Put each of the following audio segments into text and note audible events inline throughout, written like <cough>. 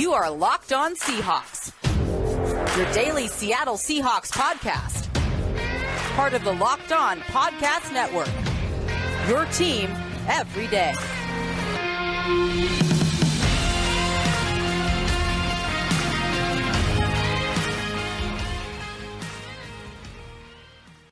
You are Locked On Seahawks, your daily Seattle Seahawks podcast. Part of the Locked On Podcast Network. Your team every day.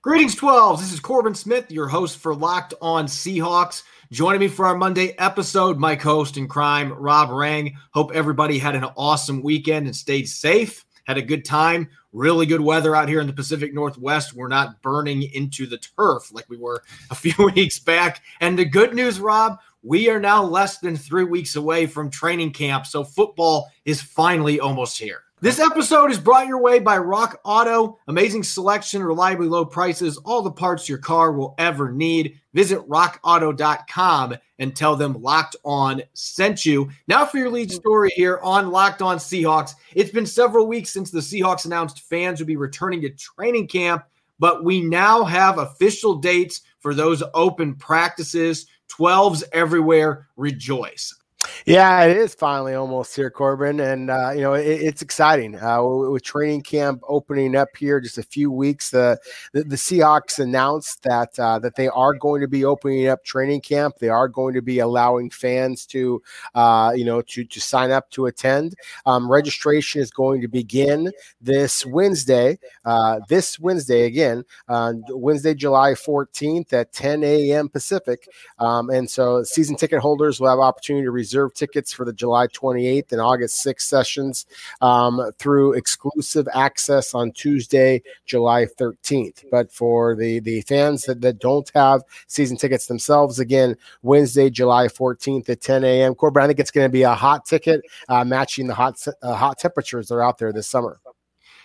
Greetings, 12s. This is Corbin Smith, your host for Locked On Seahawks. Joining me for our Monday episode, my co host in crime, Rob Rang. Hope everybody had an awesome weekend and stayed safe, had a good time. Really good weather out here in the Pacific Northwest. We're not burning into the turf like we were a <laughs> few weeks back. And the good news, Rob, we are now less than three weeks away from training camp. So football is finally almost here. This episode is brought your way by Rock Auto. Amazing selection, reliably low prices, all the parts your car will ever need. Visit rockauto.com and tell them Locked On sent you. Now for your lead story here on Locked On Seahawks. It's been several weeks since the Seahawks announced fans would be returning to training camp, but we now have official dates for those open practices. 12s everywhere. Rejoice. Yeah, it is finally almost here, Corbin, and uh, you know it, it's exciting uh, with training camp opening up here just a few weeks. The the, the Seahawks announced that uh, that they are going to be opening up training camp. They are going to be allowing fans to uh, you know to to sign up to attend. Um, registration is going to begin this Wednesday. Uh, this Wednesday again, Wednesday, July fourteenth at ten a.m. Pacific, um, and so season ticket holders will have opportunity to reserve tickets for the July 28th and August 6th sessions um, through exclusive access on Tuesday, July 13th. But for the, the fans that, that don't have season tickets themselves, again, Wednesday, July 14th at 10 a.m. Corbin, I think it's going to be a hot ticket uh, matching the hot, uh, hot temperatures that are out there this summer.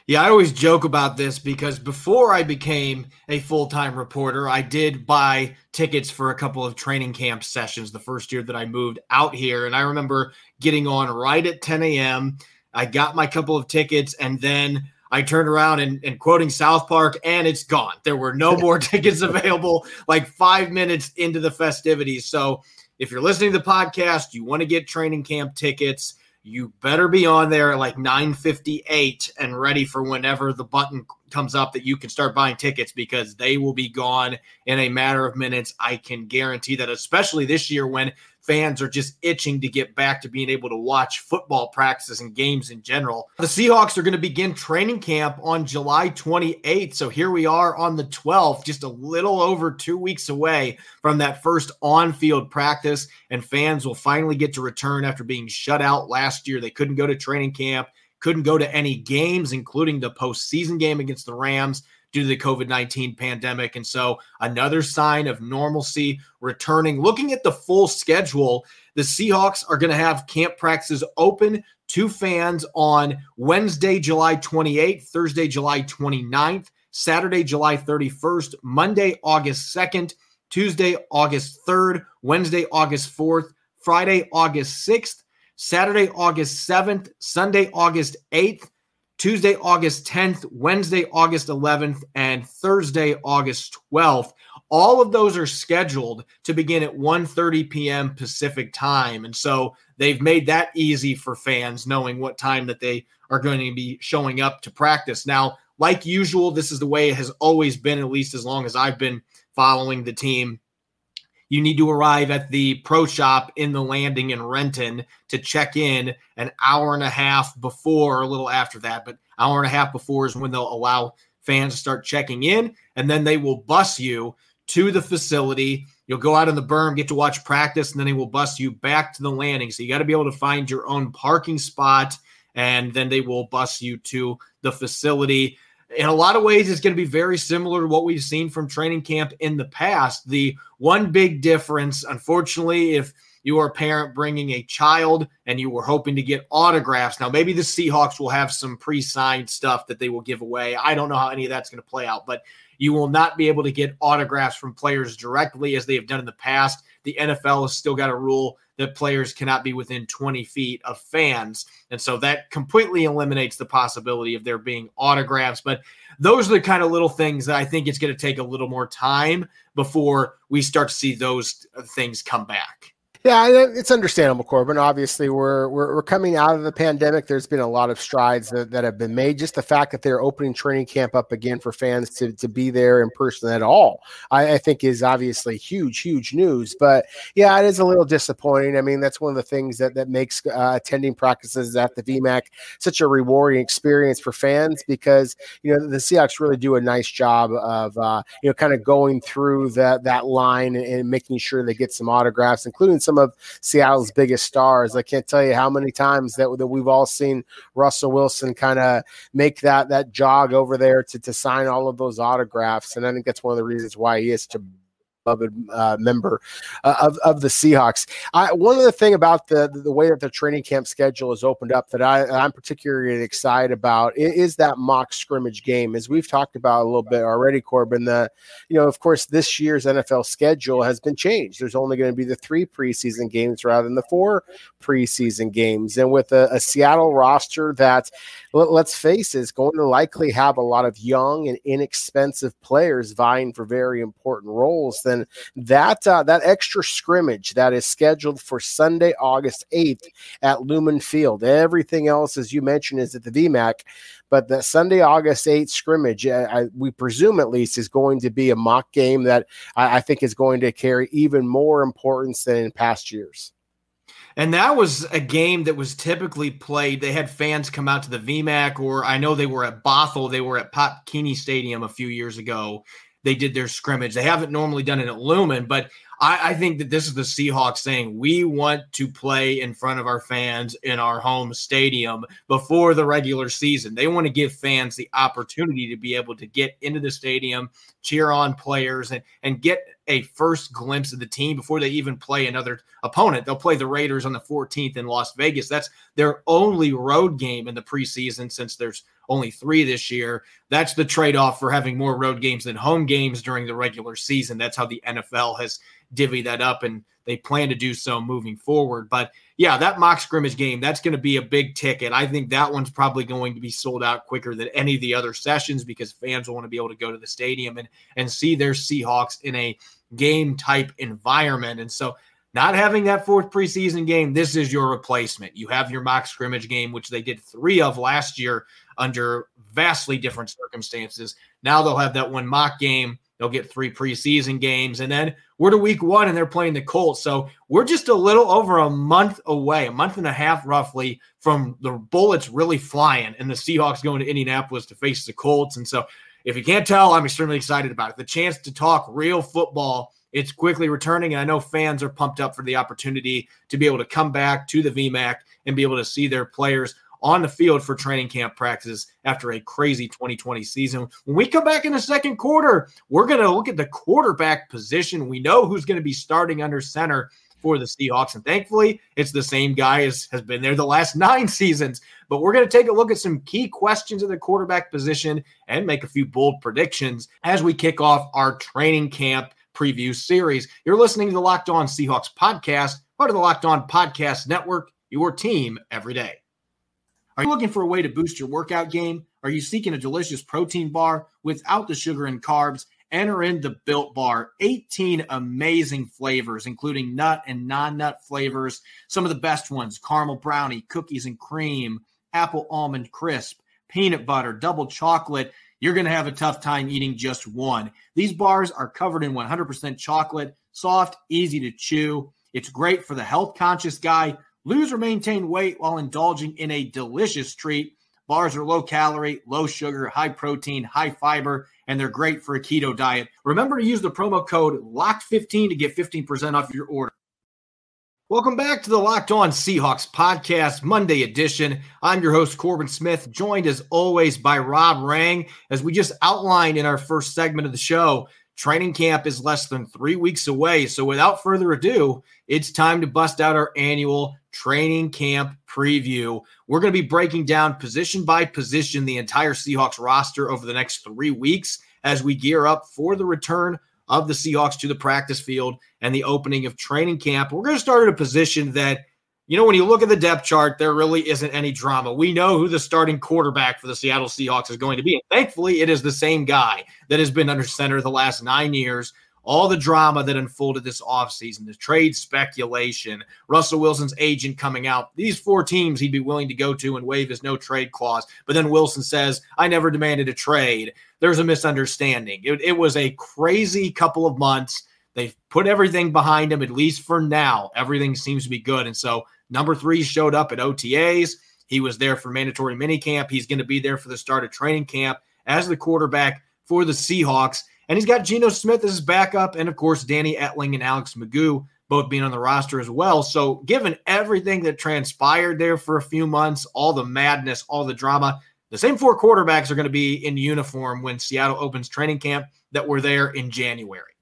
Yeah, I always joke about this because before I became a full time reporter, I did buy tickets for a couple of training camp sessions the first year that I moved out here. And I remember getting on right at 10 a.m. I got my couple of tickets and then I turned around and, and quoting South Park, and it's gone. There were no more <laughs> tickets available like five minutes into the festivities. So if you're listening to the podcast, you want to get training camp tickets you better be on there at like 958 and ready for whenever the button comes up that you can start buying tickets because they will be gone in a matter of minutes. I can guarantee that, especially this year when fans are just itching to get back to being able to watch football practices and games in general. The Seahawks are going to begin training camp on July 28th. So here we are on the 12th, just a little over two weeks away from that first on field practice. And fans will finally get to return after being shut out last year. They couldn't go to training camp, couldn't go to any games, including the postseason game against the Rams due to the COVID 19 pandemic. And so, another sign of normalcy returning. Looking at the full schedule, the Seahawks are going to have camp practices open to fans on Wednesday, July 28th, Thursday, July 29th, Saturday, July 31st, Monday, August 2nd, Tuesday, August 3rd, Wednesday, August 4th, Friday, August 6th, Saturday, August 7th, Sunday, August 8th, Tuesday, August 10th, Wednesday, August 11th, and Thursday, August 12th. All of those are scheduled to begin at 1:30 p.m. Pacific time. And so they've made that easy for fans knowing what time that they are going to be showing up to practice. Now, like usual, this is the way it has always been at least as long as I've been following the team you need to arrive at the pro shop in the landing in Renton to check in an hour and a half before or a little after that, but hour and a half before is when they'll allow fans to start checking in, and then they will bus you to the facility. You'll go out on the berm, get to watch practice, and then they will bus you back to the landing. So you got to be able to find your own parking spot, and then they will bus you to the facility in a lot of ways, it's going to be very similar to what we've seen from training camp in the past. The one big difference, unfortunately, if you are a parent bringing a child and you were hoping to get autographs, now maybe the Seahawks will have some pre signed stuff that they will give away. I don't know how any of that's going to play out, but you will not be able to get autographs from players directly as they have done in the past. The NFL has still got a rule that players cannot be within 20 feet of fans. And so that completely eliminates the possibility of there being autographs. But those are the kind of little things that I think it's going to take a little more time before we start to see those things come back. Yeah, it's understandable, Corbin. Obviously, we're, we're, we're coming out of the pandemic. There's been a lot of strides that, that have been made. Just the fact that they're opening training camp up again for fans to, to be there in person at all, I, I think is obviously huge, huge news. But yeah, it is a little disappointing. I mean, that's one of the things that that makes uh, attending practices at the VMAC such a rewarding experience for fans because you know the Seahawks really do a nice job of uh, you know kind of going through that that line and, and making sure they get some autographs, including some of Seattle's biggest stars. I can't tell you how many times that, that we've all seen Russell Wilson kind of make that that jog over there to, to sign all of those autographs. And I think that's one of the reasons why he is to beloved uh, member uh, of, of the Seahawks. I, one of the thing about the the way that the training camp schedule is opened up that I, I'm particularly excited about is, is, that mock scrimmage game. As we've talked about a little bit already, Corbin. The you know, of course, this year's NFL schedule has been changed. There's only going to be the three preseason games rather than the four preseason games, and with a, a Seattle roster that let's face it, is going to likely have a lot of young and inexpensive players vying for very important roles. Then that uh, that extra scrimmage that is scheduled for Sunday, August eighth at Lumen Field. Everything else, as you mentioned, is at the VMAC. But the Sunday, August 8th scrimmage, I, I, we presume at least, is going to be a mock game that I, I think is going to carry even more importance than in past years. And that was a game that was typically played. They had fans come out to the VMAC, or I know they were at Bothell. They were at Pop Keeney Stadium a few years ago. They did their scrimmage. They haven't normally done it at Lumen, but I, I, think that this is the Seahawks saying we want to play in front of our fans in our home stadium before the regular season. They want to give fans the opportunity to be able to get into the stadium, cheer on players, and, and get a first glimpse of the team before they even play another opponent. They'll play the Raiders on the 14th in Las Vegas. That's their only road game in the preseason since there's only three this year. That's the trade off for having more road games than home games during the regular season. That's how the NFL has divvy that up, and they plan to do so moving forward. But yeah, that mock scrimmage game, that's going to be a big ticket. I think that one's probably going to be sold out quicker than any of the other sessions because fans will want to be able to go to the stadium and, and see their Seahawks in a game type environment. And so not having that fourth preseason game, this is your replacement. You have your mock scrimmage game, which they did three of last year under vastly different circumstances. Now they'll have that one mock game They'll get three preseason games. And then we're to week one and they're playing the Colts. So we're just a little over a month away, a month and a half roughly from the bullets really flying and the Seahawks going to Indianapolis to face the Colts. And so if you can't tell, I'm extremely excited about it. The chance to talk real football. It's quickly returning, and I know fans are pumped up for the opportunity to be able to come back to the VMAC and be able to see their players on the field for training camp practices after a crazy 2020 season. When we come back in the second quarter, we're going to look at the quarterback position. We know who's going to be starting under center for the Seahawks. And thankfully, it's the same guy as has been there the last <laughs> nine seasons. But we're going to take a look at some key questions of the quarterback position and make a few bold predictions as we kick off our training camp preview series. You're listening to the Locked On Seahawks podcast, part of the Locked On Podcast Network, your team every day. Are you looking for a way to boost your workout game? Are you seeking a delicious protein bar without the sugar and carbs? Enter in the Built Bar. 18 amazing flavors, including nut and non nut flavors. Some of the best ones caramel brownie, cookies and cream, apple almond crisp, peanut butter, double chocolate. You're going to have a tough time eating just one. These bars are covered in 100% chocolate, soft, easy to chew. It's great for the health conscious guy Lose or maintain weight while indulging in a delicious treat. Bars are low calorie, low sugar, high protein, high fiber, and they're great for a keto diet. Remember to use the promo code LOCKED15 to get 15% off your order. Welcome back to the Locked On Seahawks podcast, Monday edition. I'm your host, Corbin Smith, joined as always by Rob Rang. As we just outlined in our first segment of the show, Training camp is less than three weeks away. So, without further ado, it's time to bust out our annual training camp preview. We're going to be breaking down position by position the entire Seahawks roster over the next three weeks as we gear up for the return of the Seahawks to the practice field and the opening of training camp. We're going to start at a position that you know, when you look at the depth chart, there really isn't any drama. We know who the starting quarterback for the Seattle Seahawks is going to be. And thankfully, it is the same guy that has been under center the last nine years. all the drama that unfolded this offseason, the trade speculation, Russell Wilson's agent coming out, these four teams he'd be willing to go to and waive his no trade clause. But then Wilson says, I never demanded a trade. There's a misunderstanding. It, it was a crazy couple of months. They've put everything behind him, at least for now. Everything seems to be good. And so number three showed up at OTAs. He was there for mandatory minicamp. He's going to be there for the start of training camp as the quarterback for the Seahawks. And he's got Geno Smith as his backup, and of course, Danny Etling and Alex McGough both being on the roster as well. So, given everything that transpired there for a few months, all the madness, all the drama, the same four quarterbacks are going to be in uniform when Seattle opens training camp that were there in January.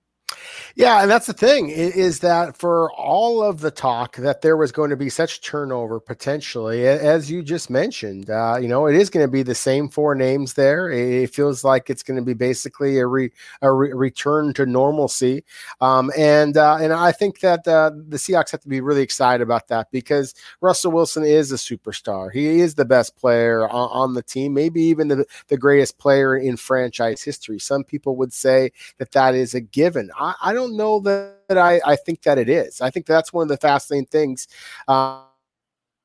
Yeah, and that's the thing is that for all of the talk that there was going to be such turnover potentially, as you just mentioned, uh, you know, it is going to be the same four names there. It feels like it's going to be basically a, re, a re, return to normalcy, um, and uh, and I think that uh, the Seahawks have to be really excited about that because Russell Wilson is a superstar. He is the best player on, on the team, maybe even the, the greatest player in franchise history. Some people would say that that is a given. I, I don't don't know that, I, I think that it is. I think that's one of the fascinating things. Uh,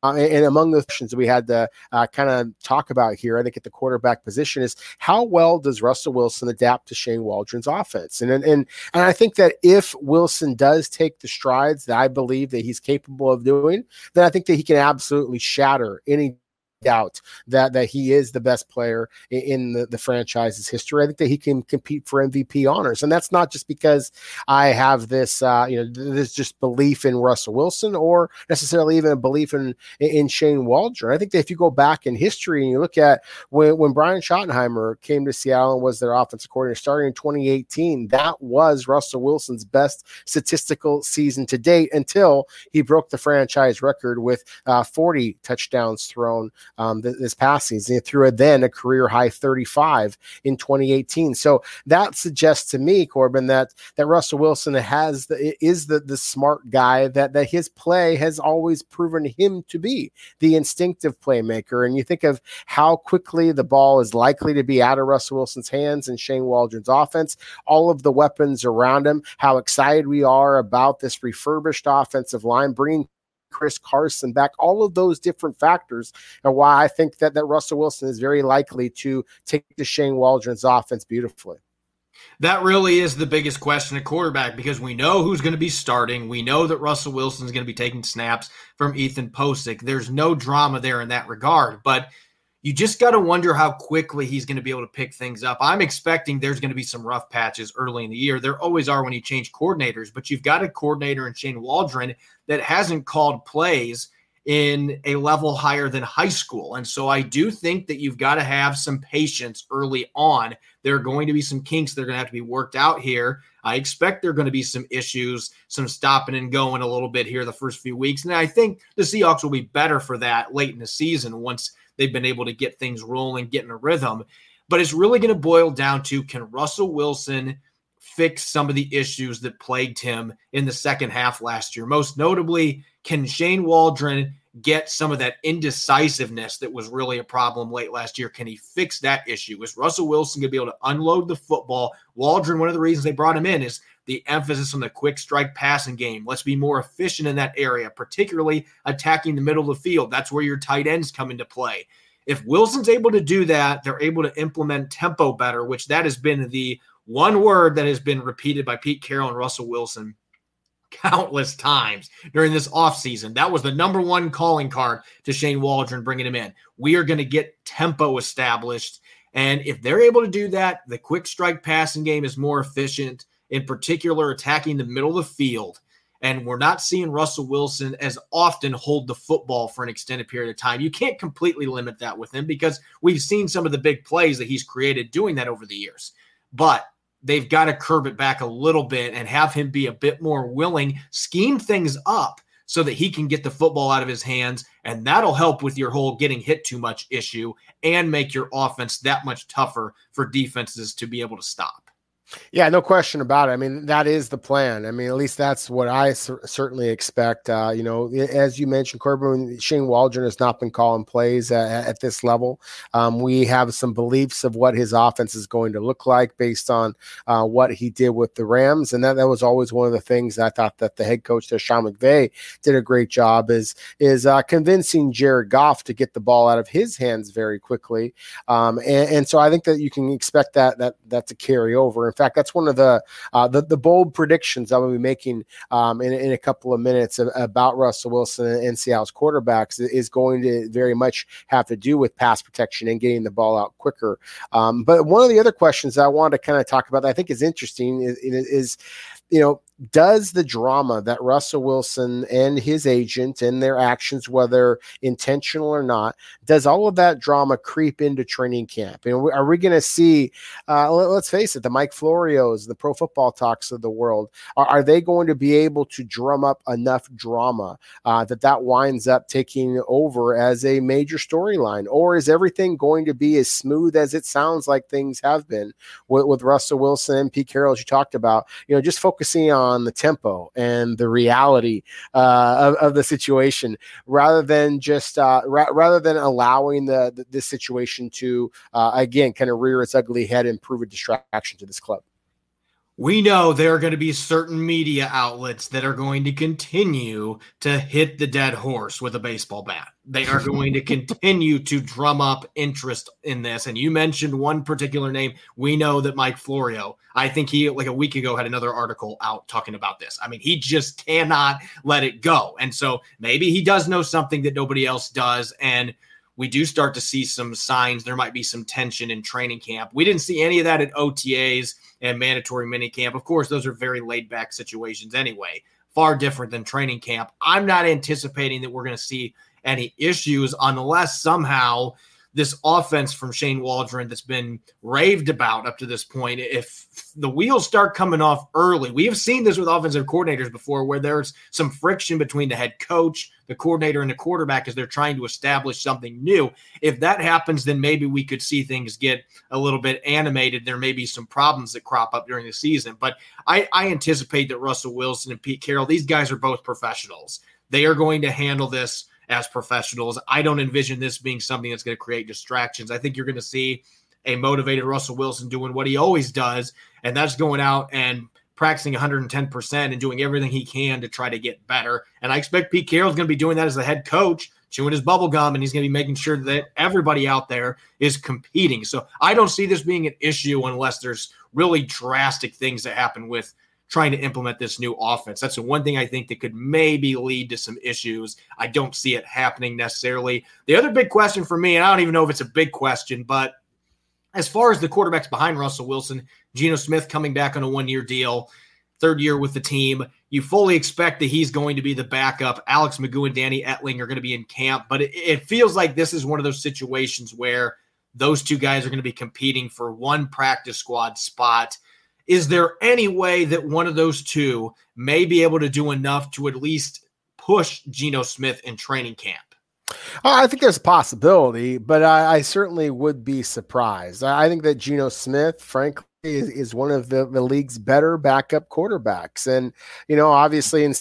and among the questions that we had to uh, kind of talk about here, I think at the quarterback position is how well does Russell Wilson adapt to Shane Waldron's offense? And and and I think that if Wilson does take the strides that I believe that he's capable of doing, then I think that he can absolutely shatter any doubt that that he is the best player in, the, the franchise's history. I think that he can compete for MVP honors, and that's not just because I have this uh, you know this just belief in Russell Wilson or necessarily even a belief in in Shane Waldron. I think that if you go back in history and you look at when when Brian Schottenheimer came to Seattle and was their offensive coordinator starting in 2018, that was Russell Wilson's best statistical season to date until he broke the franchise record with uh, 40 touchdowns thrown um, th- this past season. He threw a then a career high 35 in 2018. So that suggests to me, Corbin, that that Russell Wilson has the, is the the smart guy that that his play has always proven him to be the instinctive playmaker. And you think of how quickly the ball is likely to be out of Russell Wilson's hands and Shane Waldron's offense, all of the weapons around him, how excited we are about this refurbished offensive line, bringing Chris Carson back. All of those different factors and why I think that, that Russell Wilson is very likely to take the Shane Waldron's offense beautifully. That really is the biggest question at quarterback because we know who's going to be starting. We know that Russell Wilson is going to be taking snaps from Ethan Pocic. There's no drama there in that regard. But you just got to wonder how quickly he's going to be able to pick things up. I'm expecting there's going to be some rough patches early in the year. There always are when you change coordinators, but you've got a coordinator in Shane Waldron that hasn't called plays in a level higher than high school. And so I do think that you've got to have some patience early on. There are going to be some kinks that are going to have to be worked out here. I expect there are going to be some issues, some stopping and going a little bit here the first few weeks. And I think the Seahawks will be better for that late in the season once they've been able to get things rolling, get in a rhythm. But it's really going to boil down to can Russell Wilson fix some of the issues that plagued him in the second half last year? Most notably, can Shane Waldron get some of that indecisiveness that was really a problem late last year? Can he fix that issue? Is Russell Wilson going to be able to unload the football? Waldron, one of the reasons they brought him in is the emphasis on the quick strike passing game. Let's be more efficient in that area, particularly attacking the middle of the field. That's where your tight ends come into play. If Wilson's able to do that, they're able to implement tempo better, which that has been the one word that has been repeated by Pete Carroll and Russell Wilson countless times during this offseason. That was the number one calling card to Shane Waldron bringing him in. We are going to get tempo established. And if they're able to do that, the quick strike passing game is more efficient in particular attacking the middle of the field. And we're not seeing Russell Wilson as often hold the football for an extended period of time. You can't completely limit that with him because we've seen some of the big plays that he's created doing that over the years. But they've got to curb it back a little bit and have him be a bit more willing, scheme things up so that he can get the football out of his hands. And that'll help with your whole getting hit too much issue and make your offense that much tougher for defenses to be able to stop. Yeah, no question about it. I mean, that is the plan. I mean, at least that's what I cer- certainly expect. Uh, you know, as you mentioned, Corbin, Shane Waldron has not been calling plays at, at this level. Um, we have some beliefs of what his offense is going to look like based on uh, what he did with the Rams, and that, that was always one of the things I thought that the head coach there, Sean McVay, did a great job is is uh, convincing Jared Goff to get the ball out of his hands very quickly. Um, and, and so I think that you can expect that that that to carry over. Fact, that's one of the uh, the, the bold predictions I will be making um, in, in a couple of minutes about Russell Wilson and Seattle's quarterbacks is going to very much have to do with pass protection and getting the ball out quicker. Um, but one of the other questions I wanted to kind of talk about that I think is interesting is, is you know does the drama that Russell Wilson and his agent and their actions, whether intentional or not, does all of that drama creep into training camp? And are we going to see, uh, let's face it, the Mike Florios, the pro football talks of the world, are, are they going to be able to drum up enough drama uh, that that winds up taking over as a major storyline? Or is everything going to be as smooth as it sounds like things have been with, with Russell Wilson and Pete Carroll, as you talked about, you know, just focusing on the tempo and the reality uh, of, of, the situation rather than just uh, ra- rather than allowing the, the this situation to uh, again kind of rear its ugly head and prove a distraction to this club we know there are going to be certain media outlets that are going to continue to hit the dead horse with a baseball bat. They are going to continue to drum up interest in this. And you mentioned one particular name. We know that Mike Florio, I think he, like a week ago, had another article out talking about this. I mean, he just cannot let it go. And so maybe he does know something that nobody else does. And we do start to see some signs there might be some tension in training camp. We didn't see any of that at OTAs and mandatory mini camp. Of course, those are very laid back situations anyway, far different than training camp. I'm not anticipating that we're going to see any issues unless somehow this offense from Shane Waldron that's been raved about up to this point, if the wheels start coming off early, we have seen this with offensive coordinators before where there's some friction between the head coach, the coordinator, and the quarterback as they're trying to establish something new. If that happens, then maybe we could see things get a little bit animated. There may be some problems that crop up during the season. But I, I anticipate that Russell Wilson and Pete Carroll, these guys are both professionals. They are going to handle this as professionals. I don't envision this being something that's going to create distractions. I think you're going to see a motivated Russell Wilson doing what he always does, and that's going out and practicing 110% and doing everything he can to try to get better. And I expect Pete Carroll's going to be doing that as the head coach, chewing his bubble gum, and he's going to be making sure that everybody out there is competing. So I don't see this being an issue unless there's really drastic things that happen with – trying to implement this new offense. That's the one thing I think that could maybe lead to some issues. I don't see it happening necessarily. The other big question for me, and I don't even know if it's a big question, but as far as the quarterbacks behind Russell Wilson, Geno Smith coming back on a one year deal, third year with the team, you fully expect that he's going to be the backup. Alex McGough and Danny Etling are going to be in camp, but it, it feels like this is one of those situations where those two guys are going to be competing for one practice squad spot is there any way that one of those two may be able to do enough to at least push Geno Smith in training camp? I think there's a possibility, but I, I certainly would be surprised. I think that Geno Smith, frankly, is, is one of the, the league's better backup quarterbacks. And, you know, obviously in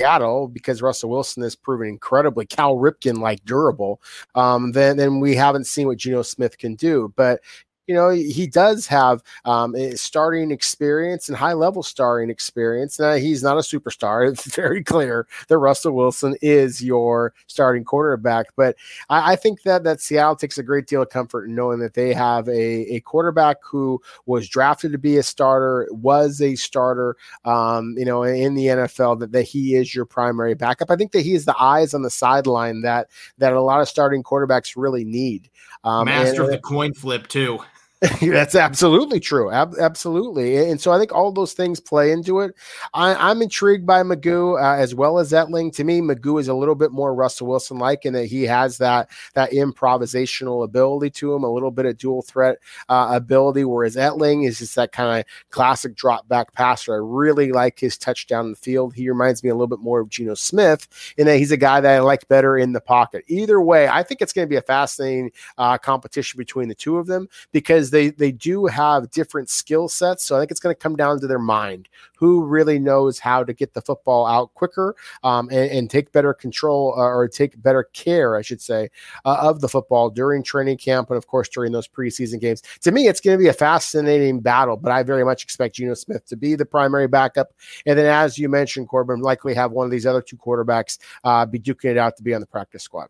Seattle, because Russell Wilson has proven incredibly Cal Ripken like durable, um, then, then we haven't seen what Geno Smith can do. But you know, he does have um, starting experience and high level starting experience. Now, he's not a superstar. <laughs> It's very clear that Russell Wilson is your starting quarterback. But I, I, think that, that Seattle takes a great deal of comfort in knowing that they have a, a quarterback who was drafted to be a starter, was a starter, um, you know, in the NFL, that, that he is your primary backup. I think that he is the eyes on the sideline that, that a lot of starting quarterbacks really need. Um, Master and, of the coin flip, too. <laughs> That's absolutely true. Ab- absolutely. And so I think all those things play into it. I, am intrigued by McGough uh, as well as Etling. To me, McGough is a little bit more Russell Wilson like in that he has that that improvisational ability to him, a little bit of dual threat uh, ability, whereas Etling is just that kind of classic drop back passer. I really like his touchdown in the field. He reminds me a little bit more of Geno Smith in that he's a guy that I like better in the pocket. Either way, I think it's going to be a fascinating uh, competition between the two of them because they they do have different skill sets. So I think it's going to come down to their mind. Who really knows how to get the football out quicker um, and, and, take better control uh, or take better care, I should say, uh, of the football during training camp and of course during those preseason games. To me, it's going to be a fascinating battle, but I very much expect Geno Smith to be the primary backup, and then as you mentioned, Corbin likely have one of these other two quarterbacks uh, be duking it out to be on the practice squad.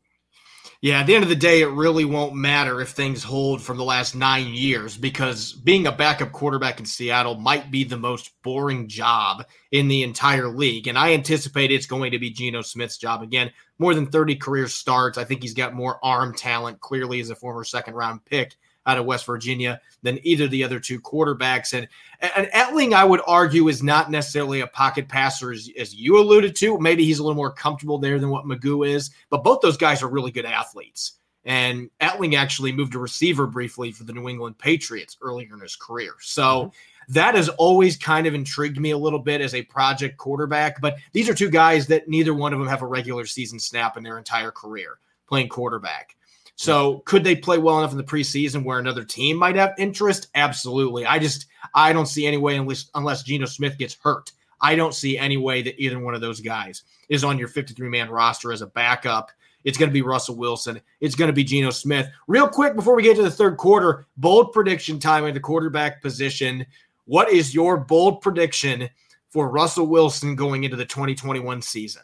Yeah, at the end of the day, it really won't matter if things hold from the last nine years because being a backup quarterback in Seattle might be the most boring job in the entire league. And I anticipate it's going to be Geno Smith's job again. More than 30 career starts. I think he's got more arm talent, clearly, as a former second round pick out of West Virginia than either of the other two quarterbacks. And, and Etling, I would argue, is not necessarily a pocket passer, as, as you alluded to. Maybe he's a little more comfortable there than what McGough is, but both those guys are really good athletes. And Etling actually moved to receiver briefly for the New England Patriots earlier in his career. So mm-hmm. that has always kind of intrigued me a little bit as a project quarterback. But these are two guys that neither one of them have a regular season snap in their entire career playing quarterback. So could they play well enough in the preseason where another team might have interest? Absolutely. I just I don't see any way unless unless Geno Smith gets hurt. I don't see any way that either one of those guys is on your 53 man roster as a backup. It's going to be Russell Wilson. It's going to be Geno Smith. Real quick before we get to the third quarter, bold prediction time at the quarterback position. What is your bold prediction for Russell Wilson going into the 2021 season?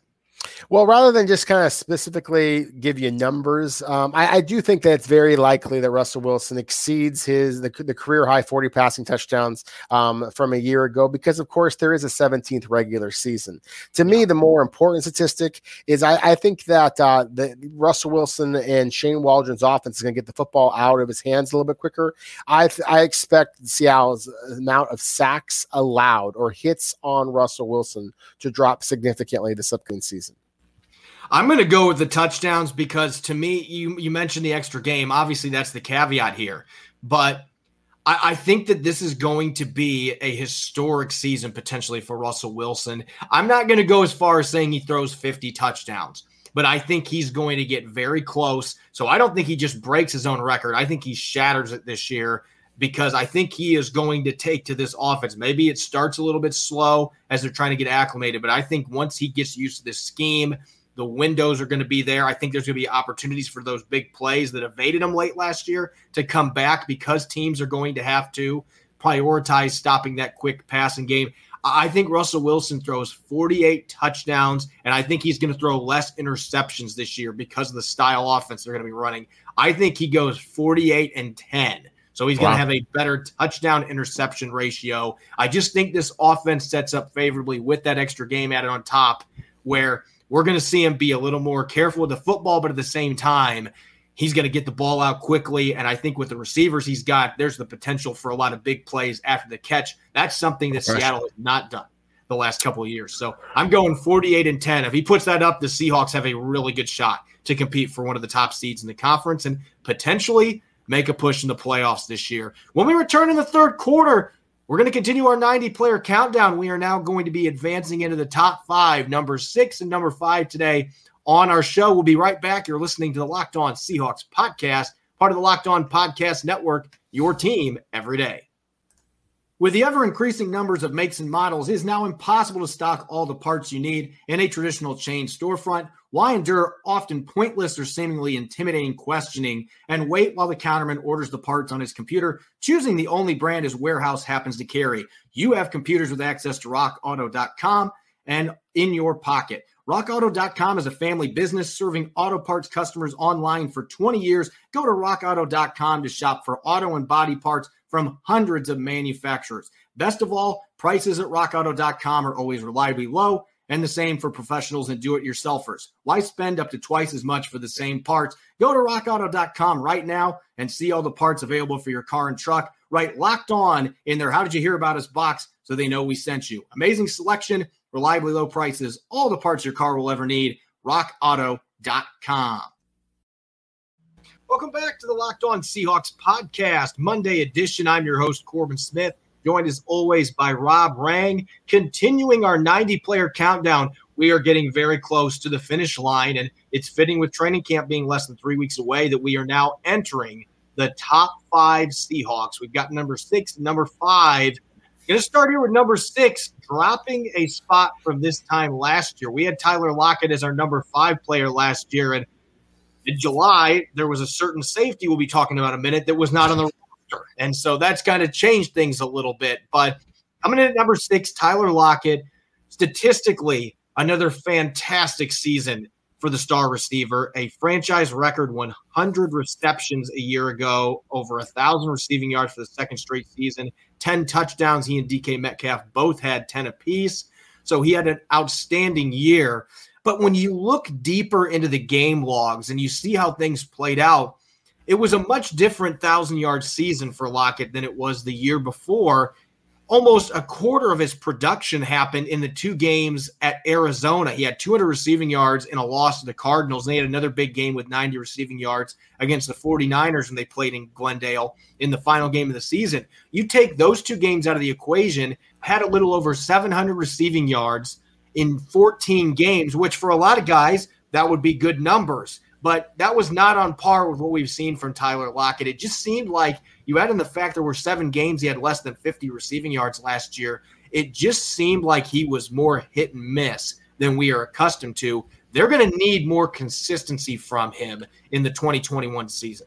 Well, rather than just kind of specifically give you numbers, um, I, I, do think that it's very likely that Russell Wilson exceeds his the, the career high 40 passing touchdowns um, from a year ago because, of course, there is a 17th regular season. To me, the more important statistic is I, I think that uh, the Russell Wilson and Shane Waldron's offense is going to get the football out of his hands a little bit quicker. I I expect Seattle's amount of sacks allowed or hits on Russell Wilson to drop significantly this upcoming season. I'm going to go with the touchdowns because to me, you you mentioned the extra game. Obviously, that's the caveat here, but I, I, think that this is going to be a historic season potentially for Russell Wilson. I'm not going to go as far as saying he throws 50 touchdowns, but I think he's going to get very close. So I don't think he just breaks his own record. I think he shatters it this year because I think he is going to take to this offense. Maybe it starts a little bit slow as they're trying to get acclimated, but I think once he gets used to this scheme the windows are going to be there. I think there's going to be opportunities for those big plays that evaded them late last year to come back because teams are going to have to prioritize stopping that quick passing game. I think Russell Wilson throws 48 touchdowns, and I think he's going to throw less interceptions this year because of the style offense they're going to be running. I think he goes 48 and 10. So he's going to have a better touchdown interception ratio. I just think this offense sets up favorably with that extra game added on top, where we're going to see him be a little more careful with the football, but at the same time, he's going to get the ball out quickly. And I think with the receivers he's got, there's the potential for a lot of big plays after the catch. That's something that Seattle has not done the last couple of years. So I'm going 48 and 10. If he puts that up, the Seahawks have a really good shot to compete for one of the top seeds in the conference and potentially make a push in the playoffs this year. When we return in the third quarter, we're going to continue our 90 player countdown. We are now going to be advancing into the top five, number six and number five today on our show. We'll be right back. You're listening to the Locked On Seahawks podcast, part of the Locked On Podcast Network, your team every day. With the ever increasing numbers of makes and models, it is now impossible to stock all the parts you need in a traditional chain storefront. Why endure often pointless or seemingly intimidating questioning and wait while the counterman orders the parts on his computer, choosing the only brand his warehouse happens to carry? You have computers with access to rockauto.com and in your pocket. RockAuto.com is a family business serving auto parts customers online for 20 years. Go to RockAuto.com to shop for auto and body parts from hundreds of manufacturers. Best of all, prices at rockauto.com are always reliably low, and the same for professionals and do it yourselfers. Why spend up to twice as much for the same parts? Go to rockauto.com right now and see all the parts available for your car and truck. Write locked on in their. How did you hear about us box so they know we sent you? Amazing selection, reliably low prices, all the parts your car will ever need. RockAuto.com. Welcome back to the Locked On Seahawks podcast, Monday edition. I'm your host, Corbin Smith, joined as always by Rob Rang. Continuing our 90 player countdown, we are getting very close to the finish line, and it's fitting with training camp being less than three weeks away that we are now entering the top five Seahawks. We've got number six number five. Going to start here with number six, dropping a spot from this time last year. We had Tyler Lockett as our number five player last year, and in July there was a certain safety we'll be talking about a minute that was not on the roster, and so that's kind of changed things a little bit. But coming in at number six, Tyler Lockett, statistically another fantastic season for the star receiver, a franchise record 100 receptions a year ago, over a thousand receiving yards for the second straight season, 10 touchdowns. He and DK Metcalf both had 10 apiece. So he had an outstanding year. But when you look deeper into the game logs and you see how things played out, it was a much different thousand yard season for Lockett than it was the year before almost a quarter of his production happened in the two games at Arizona. He had 200 receiving yards in a loss to the Cardinals. And they had another big game with 90 receiving yards against the 49ers when they played in Glendale in the final game of the season. You take those two games out of the equation, had a little over 700 receiving yards in 14 games, which for a lot of guys, that would be good numbers. But that was not on par with what we've seen from Tyler Lockett. It just seemed like you add in the fact there were seven games he had less than 50 receiving yards last year. It just seemed like he was more hit and miss than we are accustomed to. They're going to need more consistency from him in the 2021 season.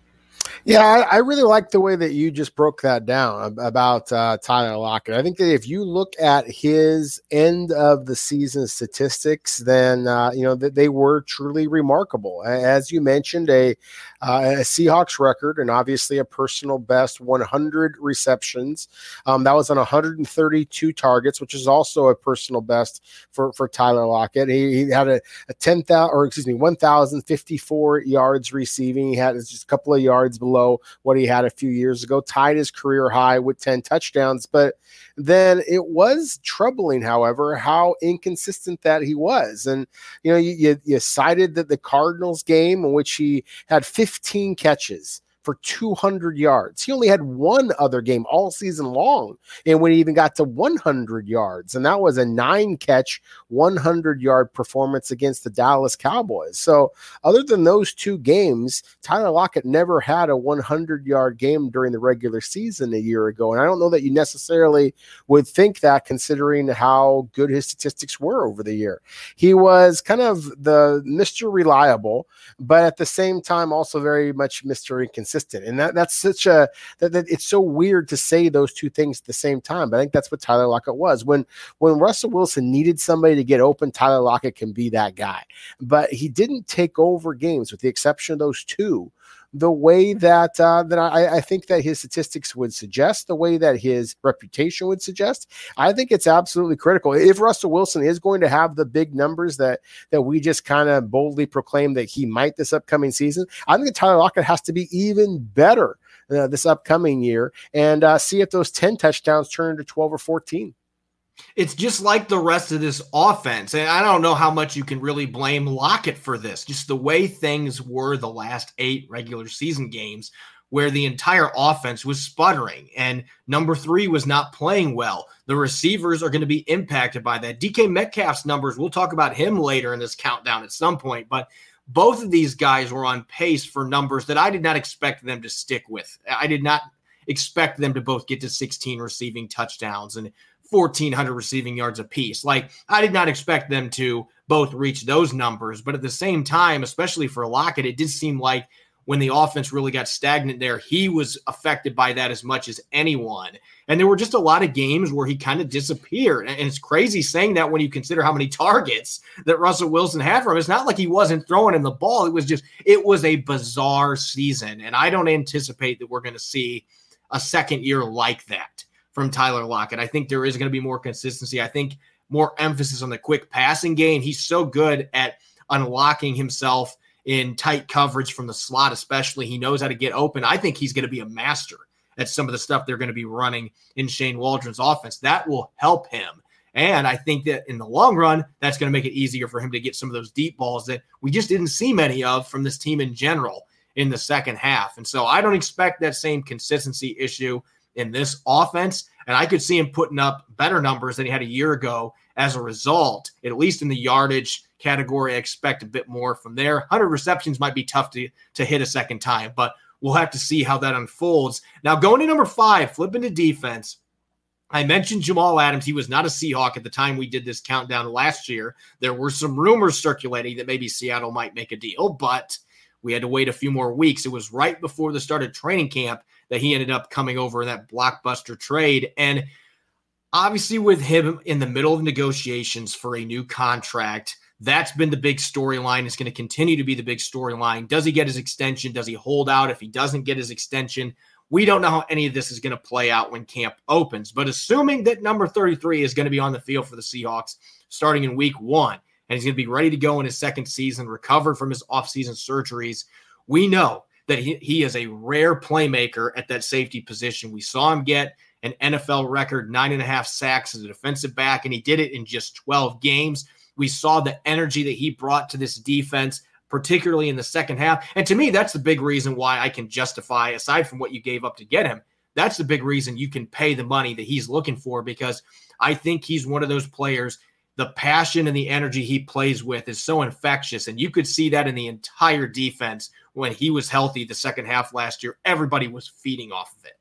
Yeah, I, I, really like the way that you just broke that down about uh, Tyler Lockett. I think that if you look at his end of the season statistics, then uh, you know that they were truly remarkable. As you mentioned, a uh, a Seahawks record, and obviously a personal best 100 receptions. Um, that was on 132 targets, which is also a personal best for, for Tyler Lockett. He, he had a, a 10,000 or excuse me, 1,054 yards receiving. He had just a couple of yards below what he had a few years ago, tied his career high with 10 touchdowns. But then it was troubling, however, how inconsistent that he was. And, you know, you, you, you cited that the Cardinals game in which he had 15 catches for 200 yards. He only had one other game all season long, and when he even got to 100 yards, and that was a nine catch, 100 yard performance against the Dallas Cowboys. So, other than those two games, Tyler Lockett never had a 100 yard game during the regular season a year ago. And I don't know that you necessarily would think that considering how good his statistics were over the year. He was kind of the Mr. Reliable, but at the same time, also very much Mr. Inconsistent consistent. And that that's such a that, that it's so weird to say those two things at the same time. But I think that's what Tyler Lockett was. When when Russell Wilson needed somebody to get open, Tyler Lockett can be that guy. But he didn't take over games with the exception of those two the way that uh, that I, I, think that his statistics would suggest, the way that his reputation would suggest. I think it's absolutely critical. If Russell Wilson is going to have the big numbers that that we just kind of boldly proclaim that he might this upcoming season, I think Tyler Lockett has to be even better uh, this upcoming year and uh, see if those ten touchdowns turn into twelve or fourteen it's just like the rest of this offense. And I don't know how much you can really blame Lockett for this. Just the way things were the last eight regular season games, where the entire offense was sputtering and number three was not playing well. The receivers are going to be impacted by that. DK Metcalf's numbers, we'll talk about him later in this countdown at some point, but both of these guys were on pace for numbers that I did not expect them to stick with. I did not expect them to both get to 16 receiving touchdowns and 1,400 receiving yards apiece. Like, I did not expect them to both reach those numbers. But at the same time, especially for Lockett, it did seem like when the offense really got stagnant there, he was affected by that as much as anyone. And there were just a lot of games where he kind of disappeared. And it's crazy saying that when you consider how many targets that Russell Wilson had for him. It's not like he wasn't throwing in the ball. It was just, it was a bizarre season. And I don't anticipate that we're going to see a second year like that from Tyler Lockett. I think there is going to be more consistency. I think more emphasis on the quick passing game. He's so good at unlocking himself in tight coverage from the slot, especially. He knows how to get open. I think he's going to be a master at some of the stuff they're going to be running in Shane Waldron's offense. That will help him. And I think that in the long run, that's going to make it easier for him to get some of those deep balls that we just didn't see many of from this team in general in the second half. And so I don't expect that same consistency issue in this offense. And I could see him putting up better numbers than he had a year ago as a result, at least in the yardage category. I expect a bit more from there. 100 receptions might be tough to, to hit a second time, but we'll have to see how that unfolds. Now, going to number five, flipping to defense. I mentioned Jamal Adams. He was not a Seahawk at the time we did this countdown last year. There were some rumors circulating that maybe Seattle might make a deal, but we had to wait a few more weeks. It was right before the start of training camp that he ended up coming over in that blockbuster trade. And obviously, with him in the middle of negotiations for a new contract, that's been the big storyline. It's going to continue to be the big storyline. Does he get his extension? Does he hold out? If he doesn't get his extension, we don't know how any of this is going to play out when camp opens. But assuming that number 33 is going to be on the field for the Seahawks starting in week one, and he's going to be ready to go in his second season, recovered from his offseason surgeries, we know that he, he is a rare playmaker at that safety position. We saw him get an NFL record nine and a half sacks as a defensive back, and he did it in just 12 games. We saw the energy that he brought to this defense, particularly in the second half. And to me, that's the big reason why I can justify, aside from what you gave up to get him, that's the big reason you can pay the money that he's looking for because I think he's one of those players. The passion and the energy he plays with is so infectious. And you could see that in the entire defense when he was healthy the second half last year. Everybody was feeding off of it.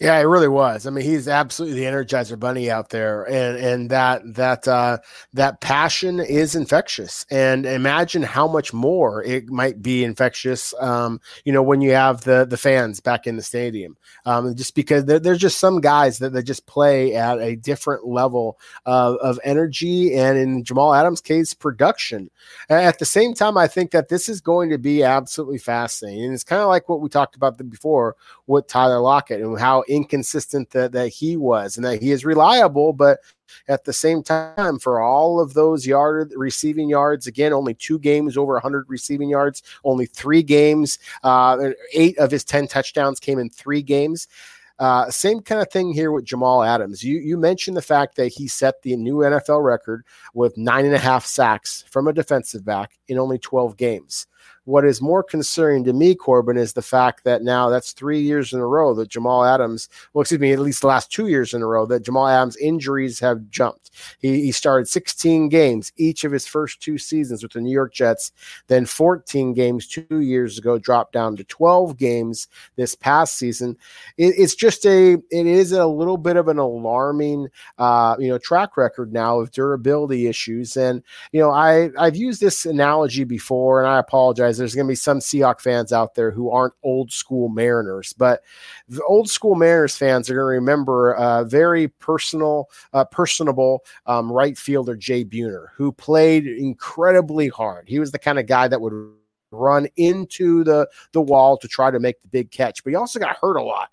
Yeah, it really was. I mean, he's absolutely the energizer bunny out there, and and that that uh, that passion is infectious. And imagine how much more it might be infectious. Um, you know, when you have the the fans back in the stadium, um, just because there, there's just some guys that, that just play at a different level of, of energy, and in Jamal Adams' case, production. At the same time, I think that this is going to be absolutely fascinating, and it's kind of like what we talked about before with Tyler Lockett and how inconsistent that, that he was and that he is reliable, but at the same time, for all of those yard receiving yards, again, only two games over 100 receiving yards, only three games, uh, eight of his 10 touchdowns came in three games. Uh, same kind of thing here with Jamal Adams. You you mentioned the fact that he set the new NFL record with nine and a half sacks from a defensive back in only 12 games. What is more concerning to me, Corbin, is the fact that now that's three years in a row that Jamal Adams, well, excuse me, at least the last two years in a row that Jamal Adams' injuries have jumped. He, he started 16 games each of his first two seasons with the New York Jets, then 14 games two years ago, dropped down to 12 games this past season. It, it's just a, it is a little bit of an alarming, uh, you know, track record now of durability issues. And, you know, I, I've used this analogy before, and I apologize there's going to be some Seahawk fans out there who aren't old school Mariners, but the old school Mariners fans are going to remember a very personal, uh, personable um, right fielder Jay Buhner, who played incredibly hard. He was the kind of guy that would run into the the wall to try to make the big catch, but he also got hurt a lot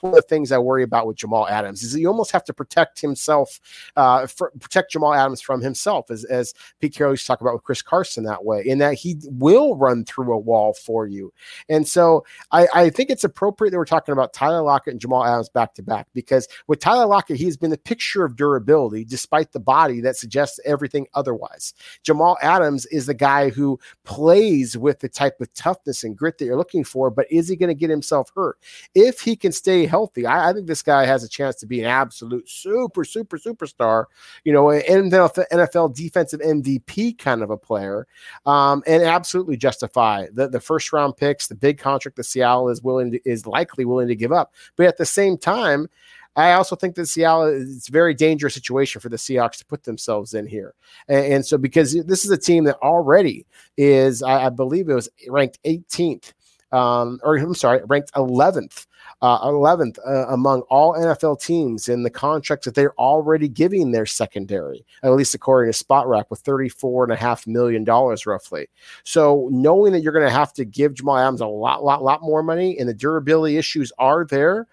one of the things I worry about with Jamal Adams is you almost have to protect himself, uh, for, protect Jamal Adams from himself, as, as Pete Carroll used to talk about with Chris Carson that way, in that he will run through a wall for you. And so I, I think it's appropriate that we're talking about Tyler Lockett and Jamal Adams back to back because with Tyler Lockett, he's been the picture of durability despite the body that suggests everything otherwise. Jamal Adams is the guy who plays with the type of toughness and grit that you're looking for, but is he going to get himself hurt? If he can stay healthy, I, I, think this guy has a chance to be an absolute super, super, superstar, you know, an NFL defensive MVP kind of a player, um, and absolutely justify the, the first round picks, the big contract that Seattle is willing to, is likely willing to give up. But at the same time, I also think that Seattle it's a very dangerous situation for the Seahawks to put themselves in here. And, and so because this is a team that already is, I, I believe it was ranked 18th um, or I'm sorry, ranked 11th uh, 11th uh, among all NFL teams in the contracts that they're already giving their secondary, at least according to Spotrac, with $34.5 million roughly. So knowing that you're going to have to give Jamal Adams a lot, lot, lot more money and the durability issues are there,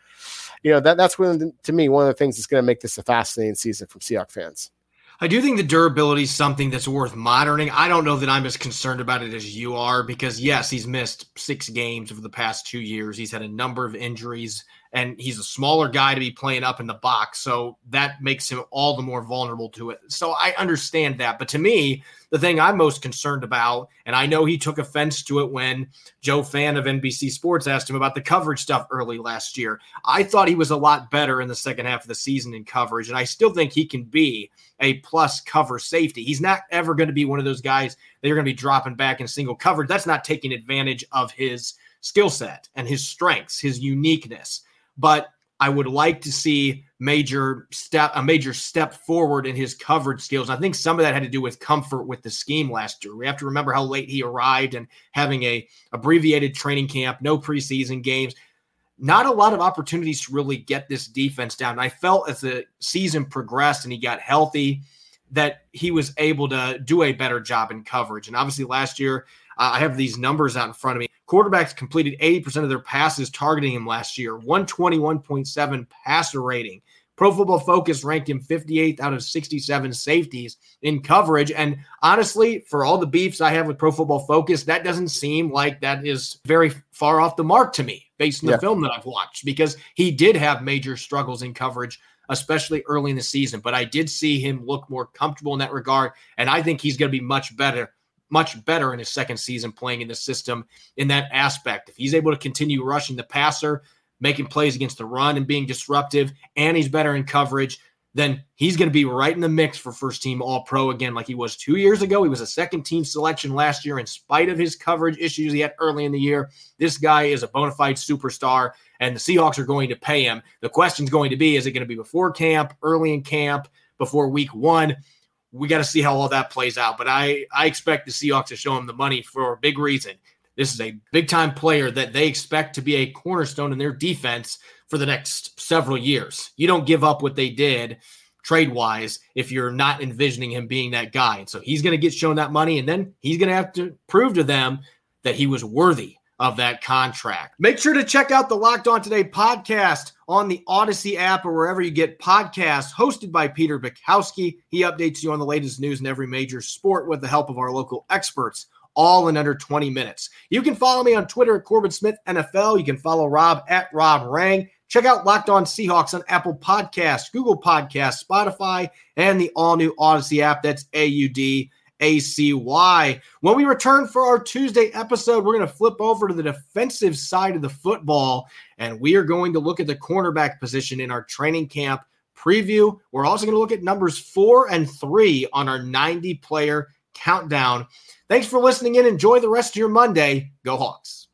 you know, that, that's when, to me, one of the things that's going to make this a fascinating season from Seahawks fans. I do think the durability is something that's worth monitoring. I don't know that I'm as concerned about it as you are because, yes, he's missed six games over the past two years. He's had a number of injuries and he's a smaller guy to be playing up in the box. So that makes him all the more vulnerable to it. So I understand that. But to me, the thing I'm most concerned about, and I know he took offense to it when Joe Fann of NBC Sports asked him about the coverage stuff early last year. I thought he was a lot better in the second half of the season in coverage, and I still think he can be a plus cover safety. He's not ever going to be one of those guys they're going to be dropping back in single coverage. That's not taking advantage of his skill set and his strengths, his uniqueness. But I would like to see major step a major step forward in his coverage skills. I think some of that had to do with comfort with the scheme last year. We have to remember how late he arrived and having a abbreviated training camp, no preseason games, not a lot of opportunities to really get this defense down. And I felt as the season progressed and he got healthy that he was able to do a better job in coverage. And obviously last year, uh, I have these numbers out in front of me. Quarterbacks completed 80% of their passes targeting him last year, 121.7 passer rating. Pro Football Focus ranked him 58th out of 67 safeties in coverage. And honestly, for all the beefs I have with Pro Football Focus, that doesn't seem like that is very far off the mark to me based on the yeah. film that I've watched because he did have major struggles in coverage, especially early in the season. But I did see him look more comfortable in that regard. And I think he's going to be much better much better in his second season playing in the system in that aspect. If he's able to continue rushing the passer, making plays against the run and being disruptive, and he's better in coverage, then he's going to be right in the mix for first team All Pro again, like he was two years ago. He was a second team selection last year, in spite of his coverage issues he had early in the year. This guy is a bona fide superstar, and the Seahawks are going to pay him. The question is going to be is it going to be before camp, early in camp, before week one? We got to see how all that plays out. But I, I expect the Seahawks to show him the money for a big reason. This is a big time player that they expect to be a cornerstone in their defense for the next several years. You don't give up what they did trade wise if you're not envisioning him being that guy. And so he's going to get shown that money, and then he's going to have to prove to them that he was worthy of that contract. Make sure to check out the Locked On Today podcast on the Audacy app or wherever you get podcasts, hosted by Peter Bukowski. He updates you on the latest news in every major sport with the help of our local experts, all in under 20 minutes. You can follow me on Twitter at Corbin Smith NFL. You can follow Rob at Rob Rang. Check out Locked On Seahawks on Apple Podcasts, Google Podcasts, Spotify, and the all new Audacy app. That's A U D ACY. When we return for our Tuesday episode, we're going to flip over to the defensive side of the football and we are going to look at the cornerback position in our training camp preview. We're also going to look at numbers four and three on our 90 player countdown. Thanks for listening in. Enjoy the rest of your Monday. Go Hawks.